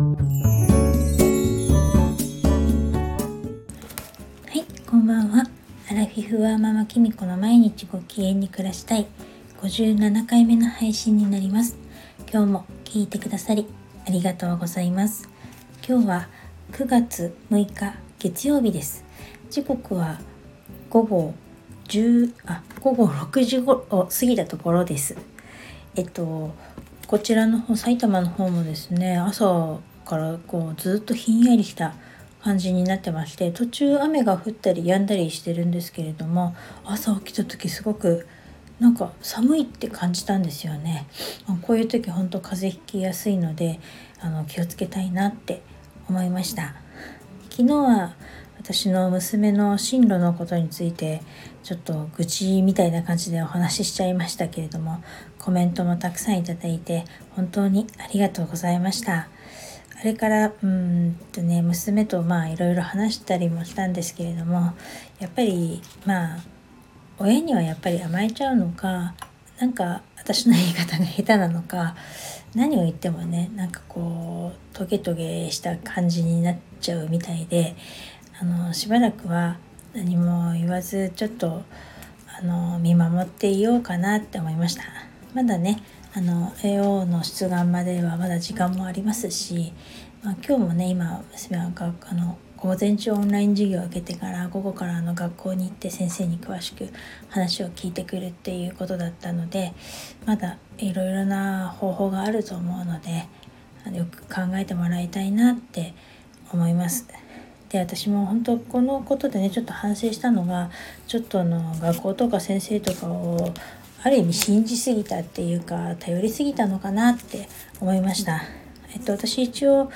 はいこんばんは。アラフィフはママキミコの毎日ご機嫌に暮らしたい。57回目の配信になります。今日も聞いてくださりありがとうございます。今日は9月6日月曜日です。時刻は午後10あ午後6時ごろ過ぎたところです。えっとこちらの方埼玉の方もですね朝からこうずっとひんやりした感じになってまして途中雨が降ったり止んだりしてるんですけれども朝起きた時すごくなんか寒いって感じたんですよね。こういう時ほんと風邪ひきやすいのであの気をつけたいなって思いました。昨日は私の娘の進路のことについてちょっと愚痴みたいな感じでお話ししちゃいましたけれどもコメントもたくさんいただいて本当にありがとうございました。あれからうんとね娘とまあいろいろ話したりもしたんですけれどもやっぱりまあ親にはやっぱり甘えちゃうのかなんか私の言い方が下手なのか何を言ってもねなんかこうトゲトゲした感じになっちゃうみたいであのしばらくは何も言わずちょっとあの見守っていようかなって思いました。まだねあの AO の出願まではまだ時間もありますし、まあ、今日もね今娘は学あの午前中オンライン授業を受けてから午後からあの学校に行って先生に詳しく話を聞いてくるっていうことだったのでまだいろいろな方法があると思うのでよく考えてもらいたいなって思います。で私も本当このことでねちょっと反省したのがちょっとあの学校とか先生とかをある意味信じすぎたっていうか頼りすぎたのかなって思いました。えっと、私一応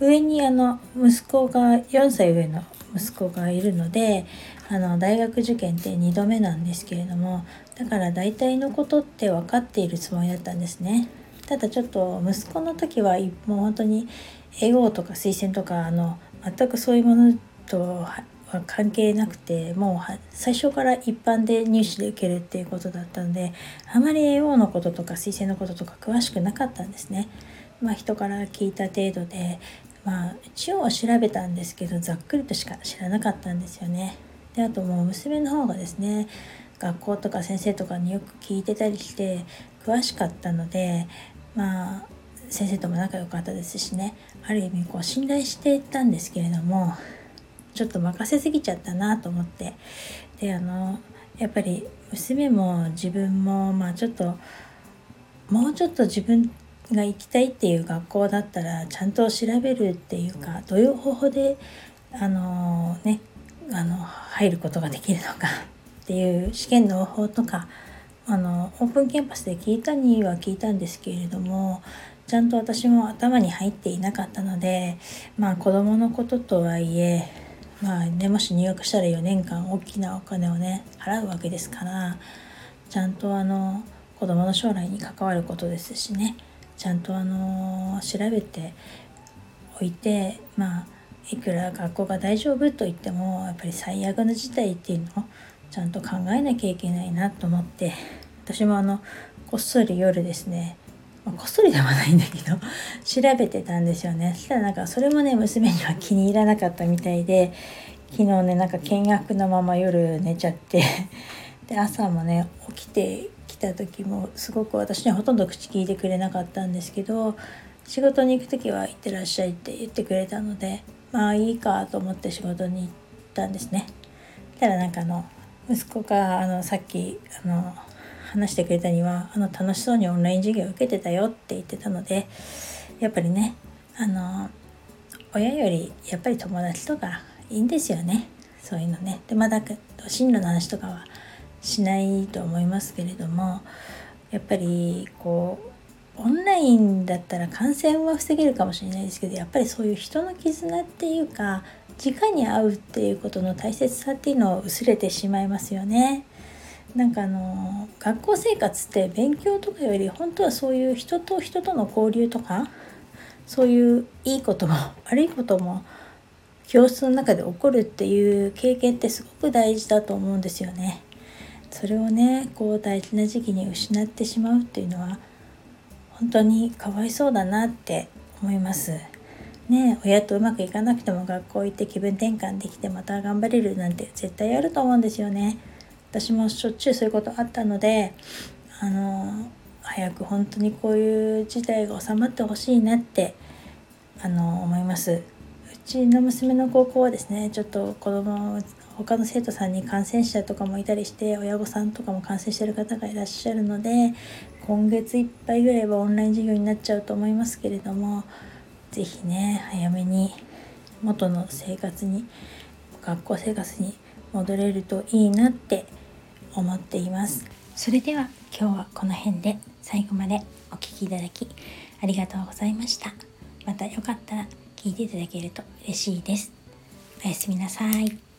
上にあの息子が4歳上の息子がいるのであの大学受験って2度目なんですけれどもだから大体のことって分かっているつもりだったんですね。ただちょっと息子の時はもう本当に英語とか推薦とかあの全くそういうものとは関係なくてもう最初から一般で入試で受けるっていうことだったのであまり AO のこととか推薦のこととか詳しくなかったんですね。まあ、人から聞いた程度で、まあ、一応は調べたんですけどざっくりとしか知らなかったんですよね。であともう娘の方がですね学校とか先生とかによく聞いてたりして詳しかったのでまあ先生とも仲良かったですしねある意味こう信頼していったんですけれどもちょっと任せすぎちゃったなと思って。であのやっぱり娘も自分もまあちょっともうちょっと自分が行きたいっていう学校だったらちゃんと調べるっていうかどういう方法であのねあの入ることができるのかっていう試験の方法とかあのオープンキャンパスで聞いたには聞いたんですけれどもちゃんと私も頭に入っていなかったのでまあ子供のこととはいえまあねもし入学したら4年間大きなお金をね払うわけですからちゃんとあの子供の将来に関わることですしね。ちゃんとあの調べておいてまあいくら学校が大丈夫と言ってもやっぱり最悪の事態っていうのをちゃんと考えなきゃいけないなと思って私もあのこっそり夜ですねま、こっそりではないんだけど調べてたんですよねそしたらなんかそれもね娘には気に入らなかったみたいで昨日ねなんか見学のまま夜寝ちゃって で朝もね起きてきた時もすごく私にはほとんど口聞いてくれなかったんですけど仕事に行く時は「行ってらっしゃい」って言ってくれたのでまあいいかと思って仕事に行ったんですね。たらなんかあの息子があのさっきあの話してくれたにはあの楽しそうにオンライン授業を受けてたよって言ってたのでやっぱりねあの親よりやっぱり友達とかいいんですよねそういうのね。でまだ進路の話とかはしないと思いますけれどもやっぱりこうオンラインだったら感染は防げるかもしれないですけどやっぱりそういう人の絆っていうか直に会うっていうことの大切さっていうのを薄れてしまいますよね。なんかあの学校生活って勉強とかより本当はそういう人と人との交流とかそういういいことも 悪いことも教室の中で起こるっていう経験ってすごく大事だと思うんですよね。それをねこう大事な時期に失ってしまうっていうのは本当にかわいそうだなって思います。ね親とうまくいかなくても学校行って気分転換できてまた頑張れるなんて絶対あると思うんですよね。私もしょっちゅうそういうことあったのであの早く本当にこういう事態が収まってほしいなってあの思います。うちの娘の高校はですねちょっと子供他の生徒さんに感染者とかもいたりして親御さんとかも感染してる方がいらっしゃるので今月いっぱいぐらいはオンライン授業になっちゃうと思いますけれども是非ね早めに元の生活に学校生活に戻れるといいなって思っています。それでは今日はこの辺で最後までお聴きいただきありがとうございました。またよかったら聞いていただけると嬉しいです。おやすみなさい